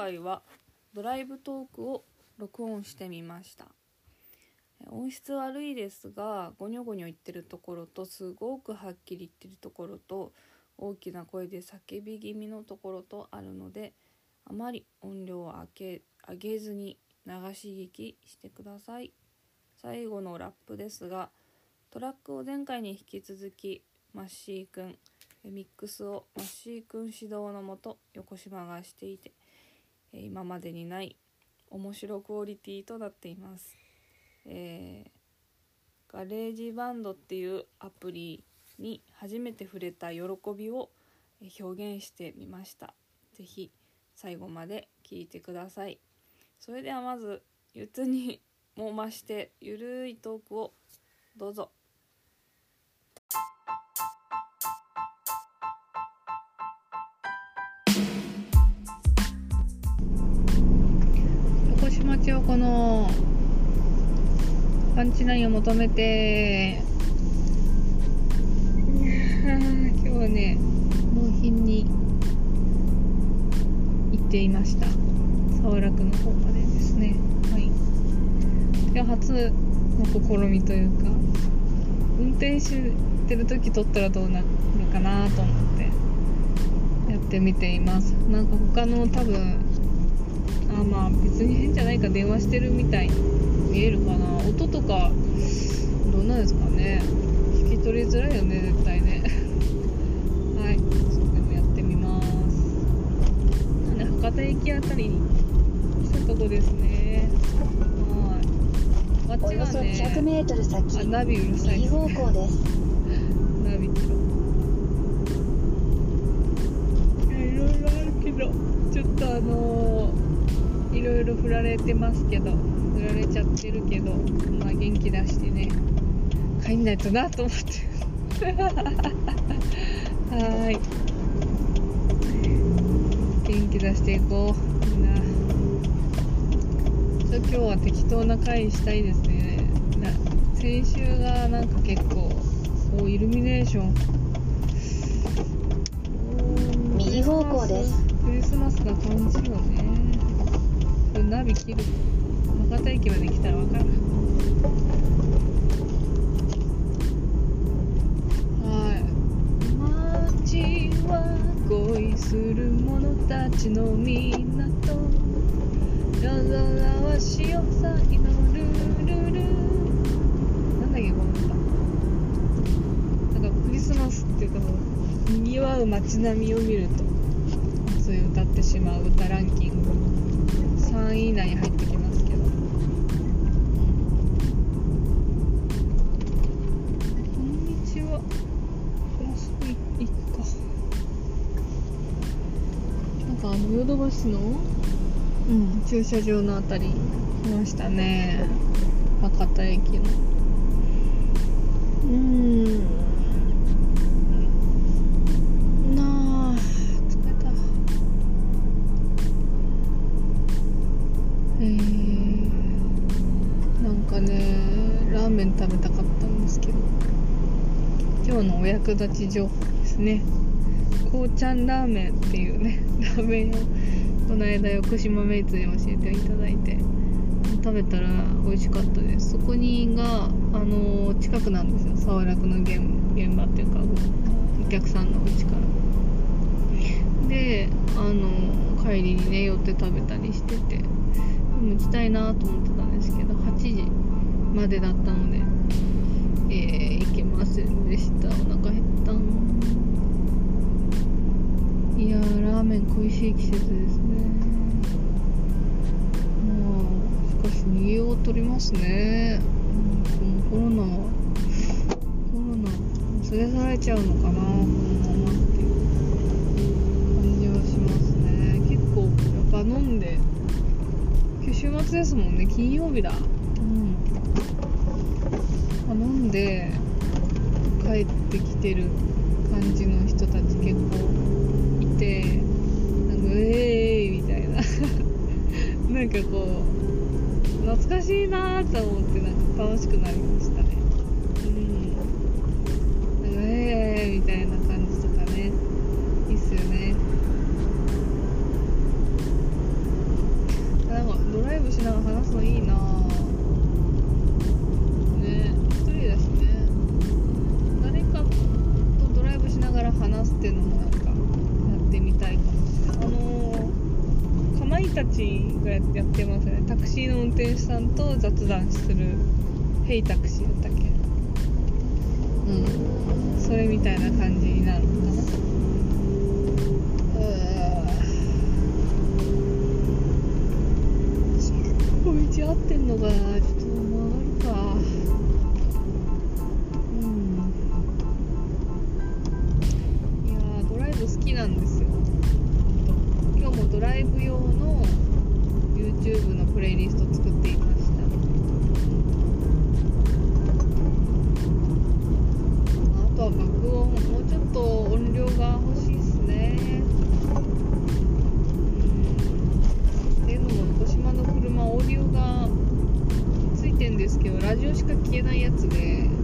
回はドライブトークを録音してみました。音質悪いですがゴニョゴニョ言ってるところとすごくはっきり言ってるところと大きな声で叫び気味のところとあるのであまり音量を上げ上げずに流し聞きしてください。最後のラップですがトラックを前回に引き続きマッシーくんミックスをマッシーくん指導のもと横島がしていて今までにない面白クオリティとなっています、えー GarageBand っていうアプリに初めて触れた喜びを表現してみました。是非最後まで聞いてください。それではまずいつにも増してゆるいトークをどうぞ。横島千代子のパンチナインを求めて。今日はね納品に行っていました。沢楽の方までですね。はい。今日初の試みというか運転してる時撮ったらどうなるかなと思ってやってみています。なんか他の多分あまあ別に変じゃないか電話してるみたいに見えるかな。音とかどうなんですかね。聞き取りづらいよね絶対ね。はいそれでもやってみます。なんで博多駅あたりに来たとこですね。はい。あっおよそちはね100メートル先あナビうるさい右方向です。ナビキロいろいろあるけどちょっとあのー、いろいろ振られてますけど振られちゃってるけどまあ元気出してね帰んないとなと思って はーい。元気出していこう。みんな。ちょ今日は適当な回したいですね。な先週がなんか結構おイルミネーション。右方向です。クリスマス。な感じよねこれナビ切る博多駅まで来たら分かる。はい。街は恋する者たちの港。夜空は潮騒のルルルなんだっけこの歌。なんかクリスマスっていうかもうにぎわう街並みを見るとそういう歌ってしまう歌ランキング。3位以内に入ってきますけど。こんにちは。このすぐ行くか。なんかあのヨドバシのうん。駐車場のあたり来ましたね。博多駅の役立ち情報ですね。こうちゃんラーメンっていうね ラーメンをこの間横島メイツに教えていただいて食べたら美味しかったです。そこにがあの近くなんですよ。沢楽の現現場っていうかお客さんのお家から。であの帰りにね寄って食べたりしててでも行きたいなと思ってたんですけど8時までだったのでえー、行けませんでした。お腹減ったいやーラーメン恋しい季節ですね。まあしかし逃げを取りますね。このコロナコロナ連れ去られちゃうのかな。このままっていう感じはしますね。結構やっぱ飲んで今日週末ですもんね。金曜日だ。うん。飲んで帰ってきてる感じの人たち結構てなんか「えーい」みたいな。なんかこう懐かしいなーと思ってなんか楽しくなりましたね。うん。なんかえーみたいな。たちがややってますよね。タクシーの運転手さんと雑談する「ヘイタクシー」やったっけ？うん。それみたいな感じになるのかな？この道合ってんのかなラジオしか聞けないやつで。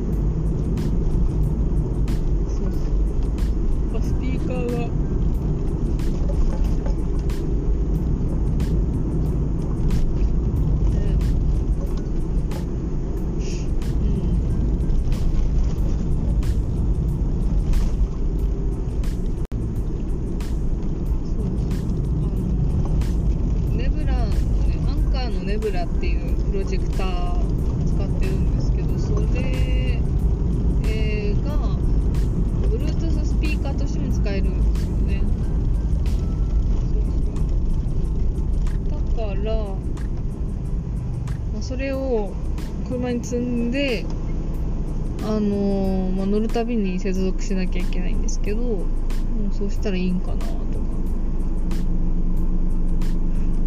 のーまあ、乗るたびに接続しなきゃいけないんですけどもうそうしたらいいんかなとか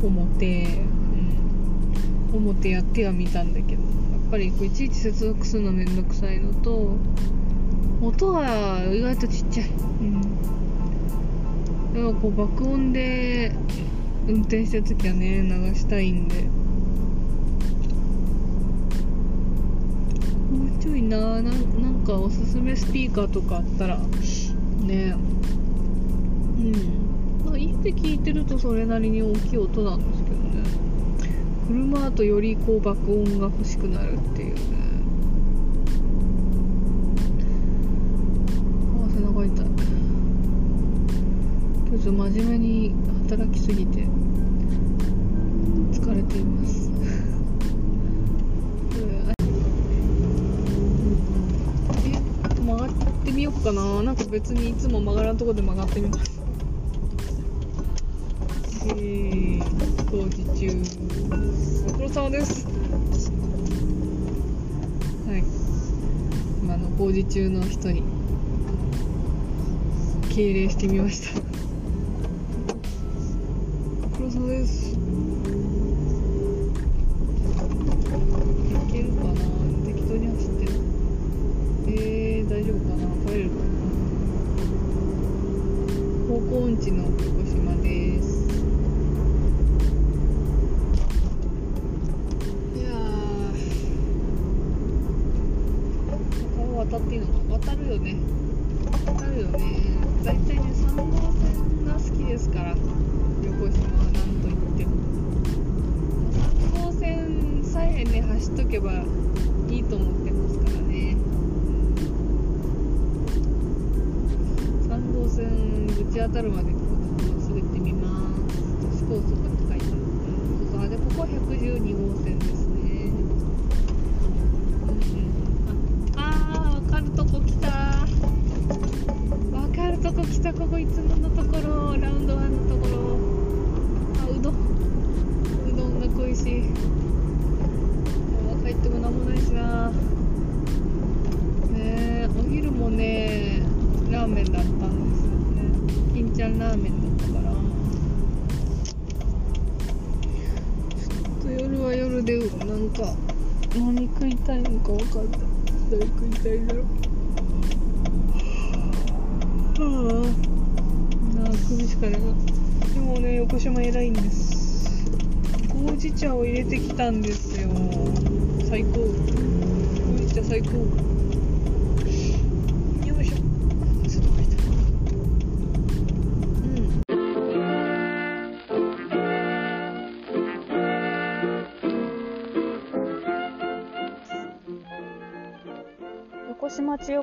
思って、うん、思ってやってはみたんだけどやっぱりこういちいち接続するのめんどくさいのと音は意外とちっちゃい、うん、だからこう爆音で運転してる時はね流したいんで。いなななんかおすすめスピーカーとかあったらね。うん。なんか家で聞いてるとそれなりに大きい音なんですけどね。車だとよりこう爆音が欲しくなるっていうね。ああ背中痛い。今日ちょっと真面目に働きすぎて疲れています。ようかな。なんか別にいつも曲がらんとこで曲がってみます。えー、工事中。ご苦労様です。はい。今の工事中の人に敬礼してみました。ご苦労様です。渡っていいの渡るよね。渡るよね。大体ね3号線が好きですから横島はなんといっても。3号線さえね走っとけばいいと思ってますからね。3号線ぶち当たるまで滑ってみます。都市高速って書いてある。そうそうあでここは112号でなんか何食いたいのか分かんない。何食いたいだろはあ。なあ首しかねでもね横島偉いんです。ほうじ茶を入れてきたんですよ。最高。ほうじ茶最高。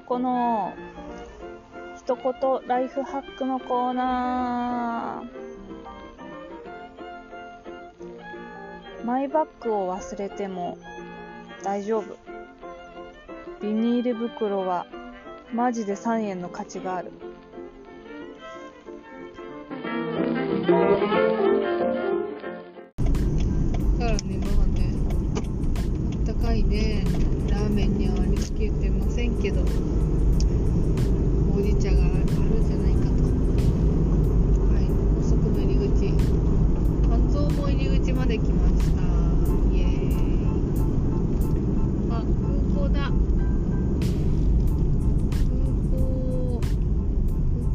横島千代子の一言ライフハックのコーナー。マイバッグを忘れても大丈夫。ビニール袋はマジで3円の価値がある。からねまあね。あったかいね。ラーメンには割り付けてませんけどほうじ茶があるんじゃないかと。はい遅くの入り口。半蔵も入り口まで来ました。イエーイ。あ空港だ。空港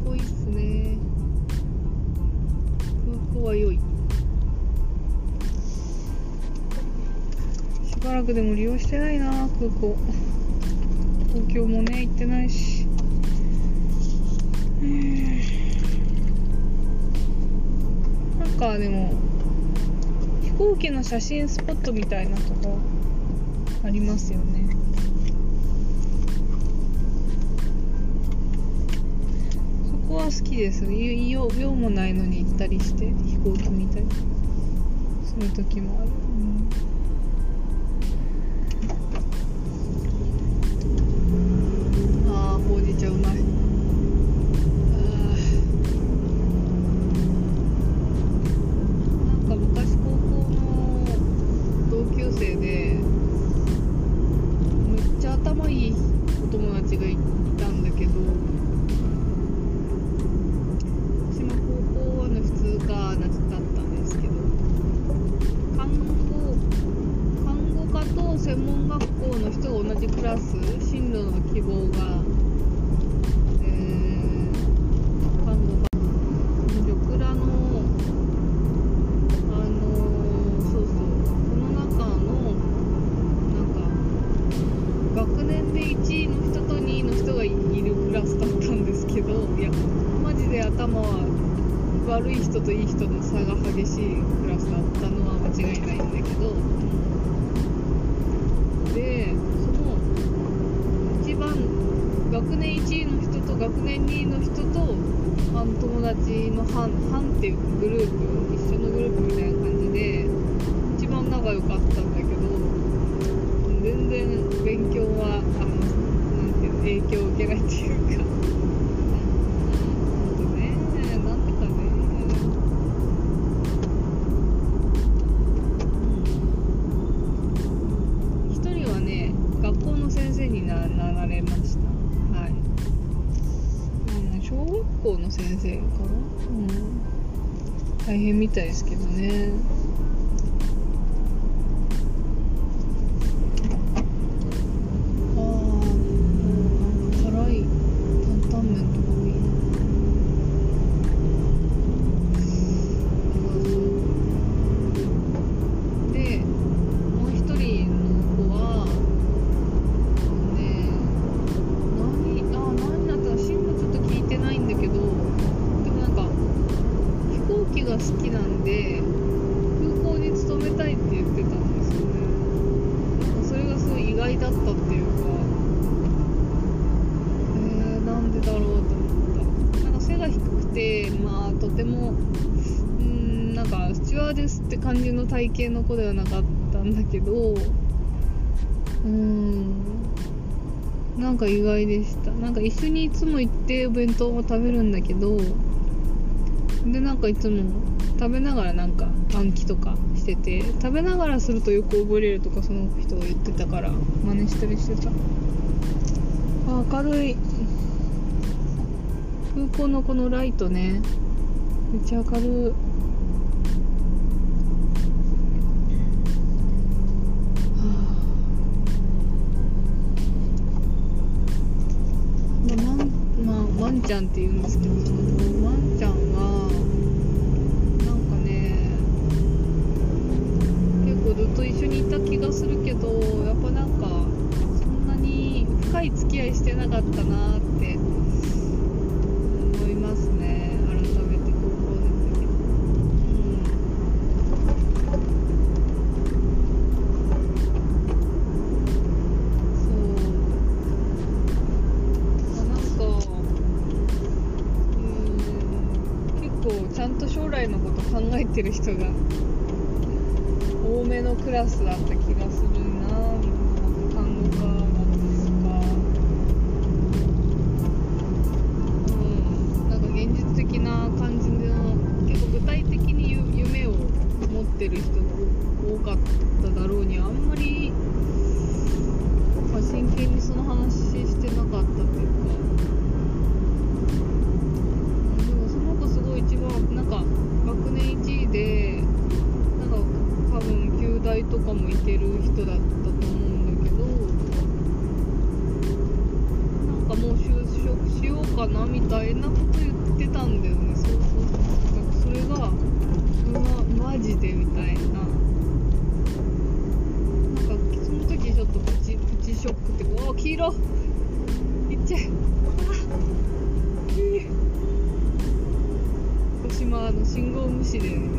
空港いいっすね。空港は良い。しばらくでも利用してないな空港。京もね行ってないし。なんかでも飛行機の写真スポットみたいなとこありますよね。そこは好きです。い用用もないのに行ったりして飛行機見たり。そういう時もある、プラス進路の希望が、大変みたいですけどね。かスチュワーデスって感じの体型の子ではなかったんだけどうん。なんか意外でした。なんか一緒にいつも行ってお弁当も食べるんだけどでなんかいつも食べながらなんか暗記とかしてて食べながらするとよく覚えれるとかその人が言ってたから真似したりしてた。あ明るい。空港のこのライトね。めっちゃ明るい。ちゃんって言うんですけどワンちゃんがなんかね結構ずっと一緒にいた気がするけどやっぱなんかそんなに深い付き合いしてなかったな accident.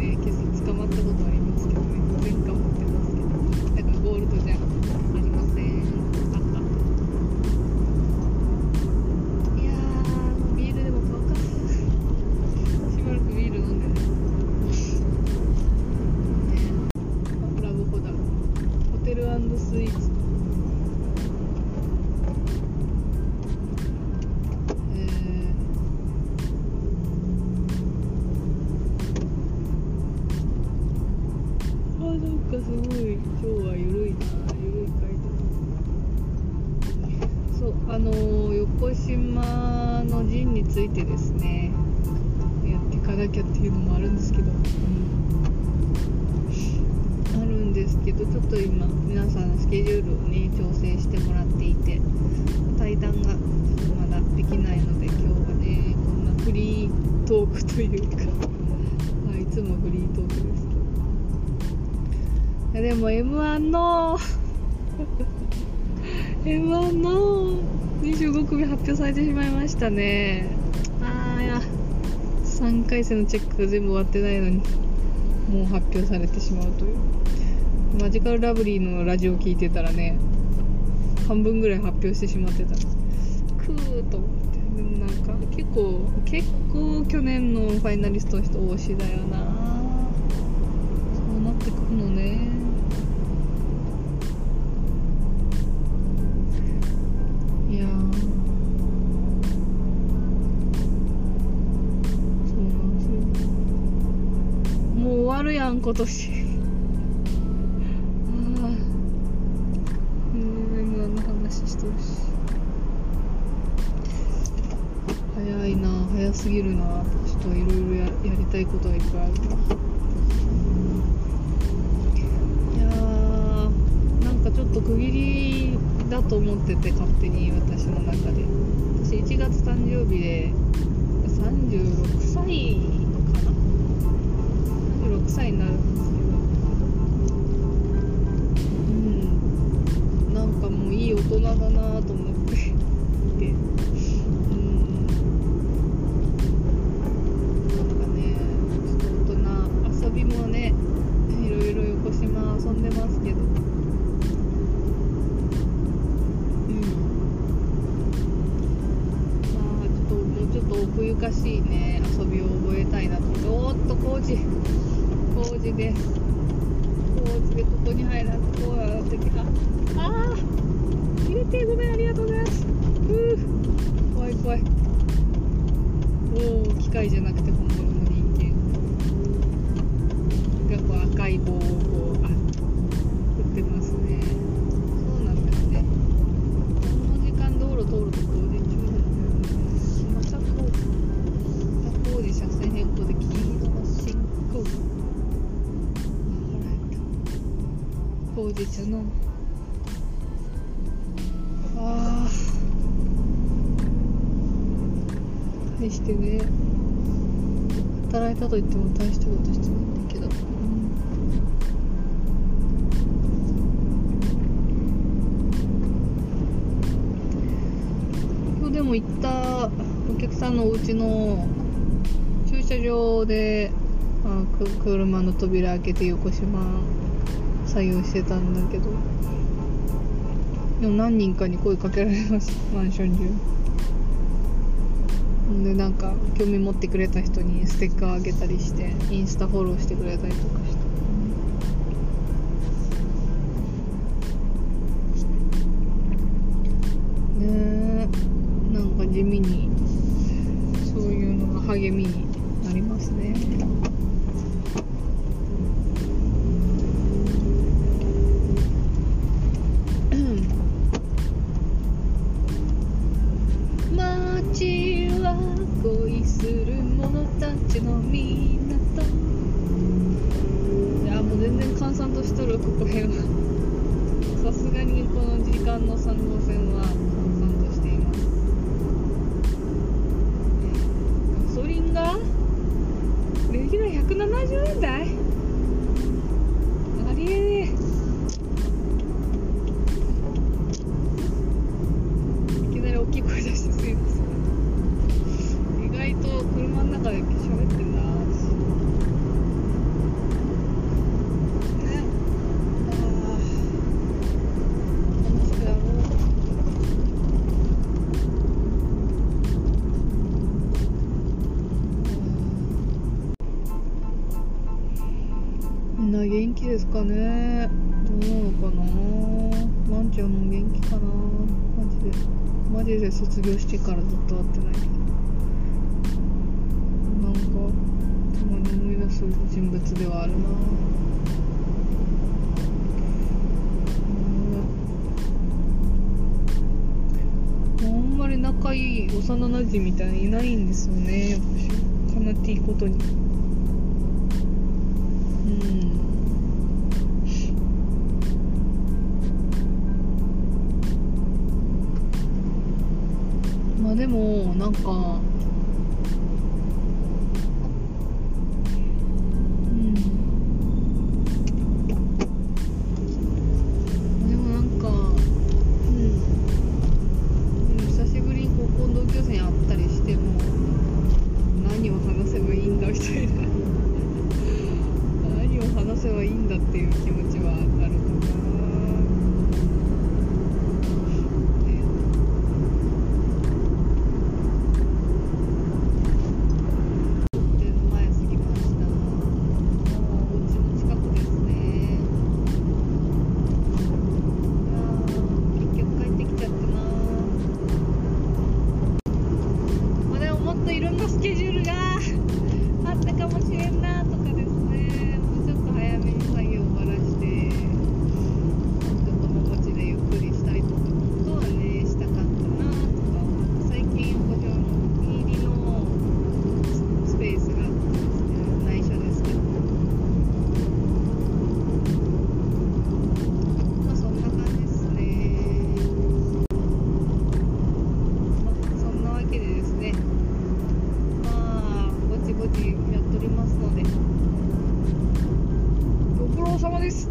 M1 の25組発表されてしまいましたね。あーや。3回戦のチェックが全部終わってないのにもう発表されてしまうという。マジカルラブリーのラジオ聞いてたらね半分ぐらい発表してしまってた。くーと思って。でもなんか結構結構去年のファイナリストの人推しだよな。そうなってくるのね。ん今年ああうん M1 の話しとるし。早いな早すぎるな。ちょっといろいろややりたいことがいっぱいある。ないやーなんかちょっと区切りだと思ってて勝手に私の中で。私1月誕生日で36歳かな36歳になるんですけどうん。なんかもういい大人だなと思って。でうん。なんかねちょっと大人遊びもねいろいろ横島遊んでますけどうんまあちょっともうちょっと奥ゆかしいね遊びを覚えたいなと思っておっと工事工事で工事でここに入らずこうなってきたああ入れてごめんありがとうございます。ふう怖い怖い。おお機械じゃなくて本物の人間。がこう赤い棒。を車場であく車の扉開けて横島作業してたんだけど。でも何人かに声かけられました マンション中。でなんなんか興味持ってくれた人にステッカーあげたりしてインスタフォローしてくれたりとかして。ねえなんか地味にそういうのが励みになりますね街は恋する者たちの港。いやもう全然閑散としとるここ辺は。さすがにこの時間の3号線は。す人物ではあるな。あんまり仲いい幼なじみみたいにいないんですよね。私かなっていいことに。うん。まあでもなんかやっておりますので。ご苦労様です。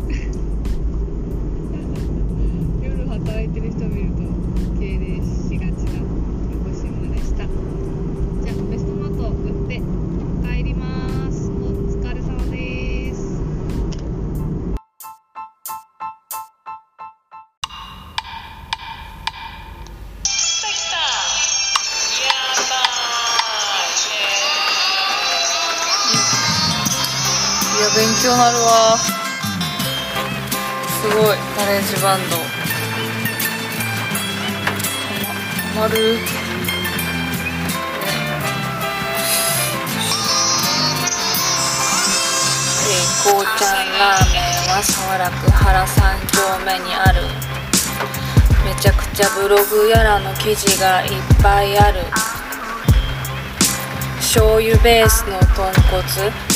バンド。はまるえいこうちゃんラーメンは沢楽原三丁目にある。めちゃくちゃブログやらの記事がいっぱいある。醤油ベースの豚骨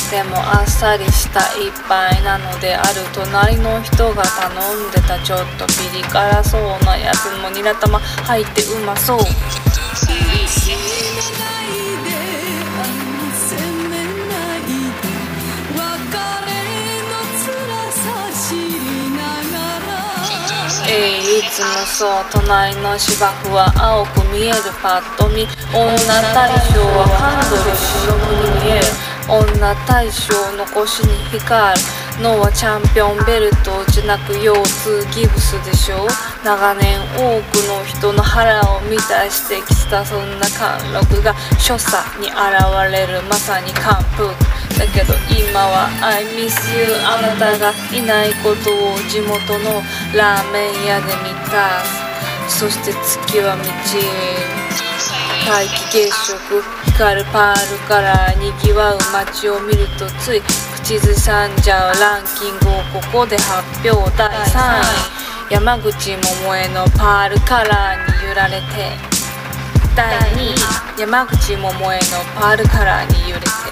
でもあっさりした一杯なのである隣の人が頼んでたちょっとピリ辛そうなやつもニラ玉入ってうまそう。いつもそう隣の芝生は青く見えるパッと見女大将はハンドル白く見える女大将の腰に光る脳はチャンピオンベルトじゃなく腰痛ギブスでしょ長年多くの人の腹を満たしてきたそんな貫禄が所作に現れるまさに完封だけど今は I miss you あなたがいないことを地元のラーメン屋で見た。そして月は満ち皆既月食光るパールからにぎわう街を見るとつい口ずさんじゃうランキングをここで発表。第3位。山口百恵のパールカラーに揺られて第2位山口百恵のパールカラーに揺れて。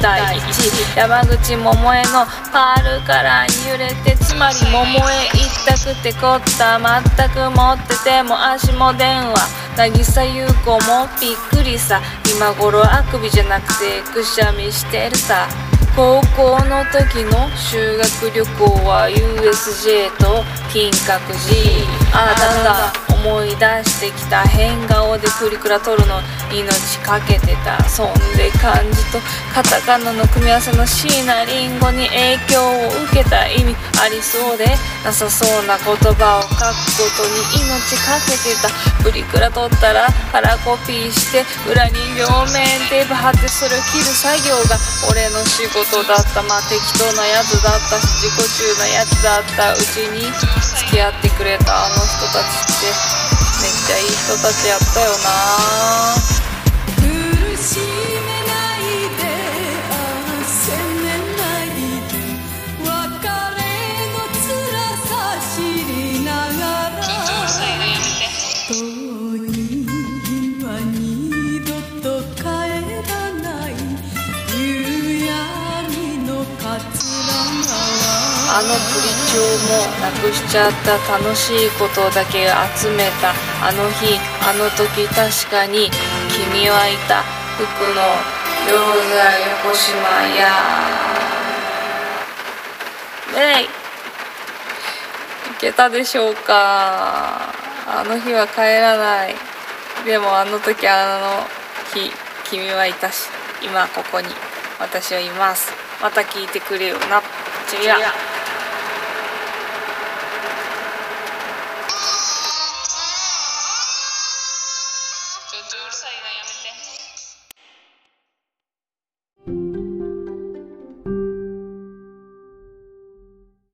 第1山口百恵のパールカラーに揺れてつまり桃江行ったくてこった全く持ってても足も電話。渚優子もびっくりさ。今頃あくびじゃなくてくしゃみしてるさ。高校の時の修学旅行は USJ と金閣寺。あだんだ思い出してきた変顔でプリクラ撮るの命かけてたそんで漢字とカタカナの組み合わせの椎名林檎に影響を受けた意味ありそうでなさそうな言葉を書くことに命かけてたプリクラ撮ったらパラコピーして裏に両面テープ貼ってそれを切る作業が俺の仕事だったまあ適当なやつだったし自己中なやつだったうちに付き合ってくれたあの人たちって。めっちゃいい人たちやったよな。あのプリ帳もなくしちゃった楽しいことだけ集めた。あの日あの時確かに君はいた。服の餃子横島や。ねいいけたでしょうか。あの日は帰らない。でもあの時あの日君はいたし今ここに。私はいます。また聞いてくれよな。チェリ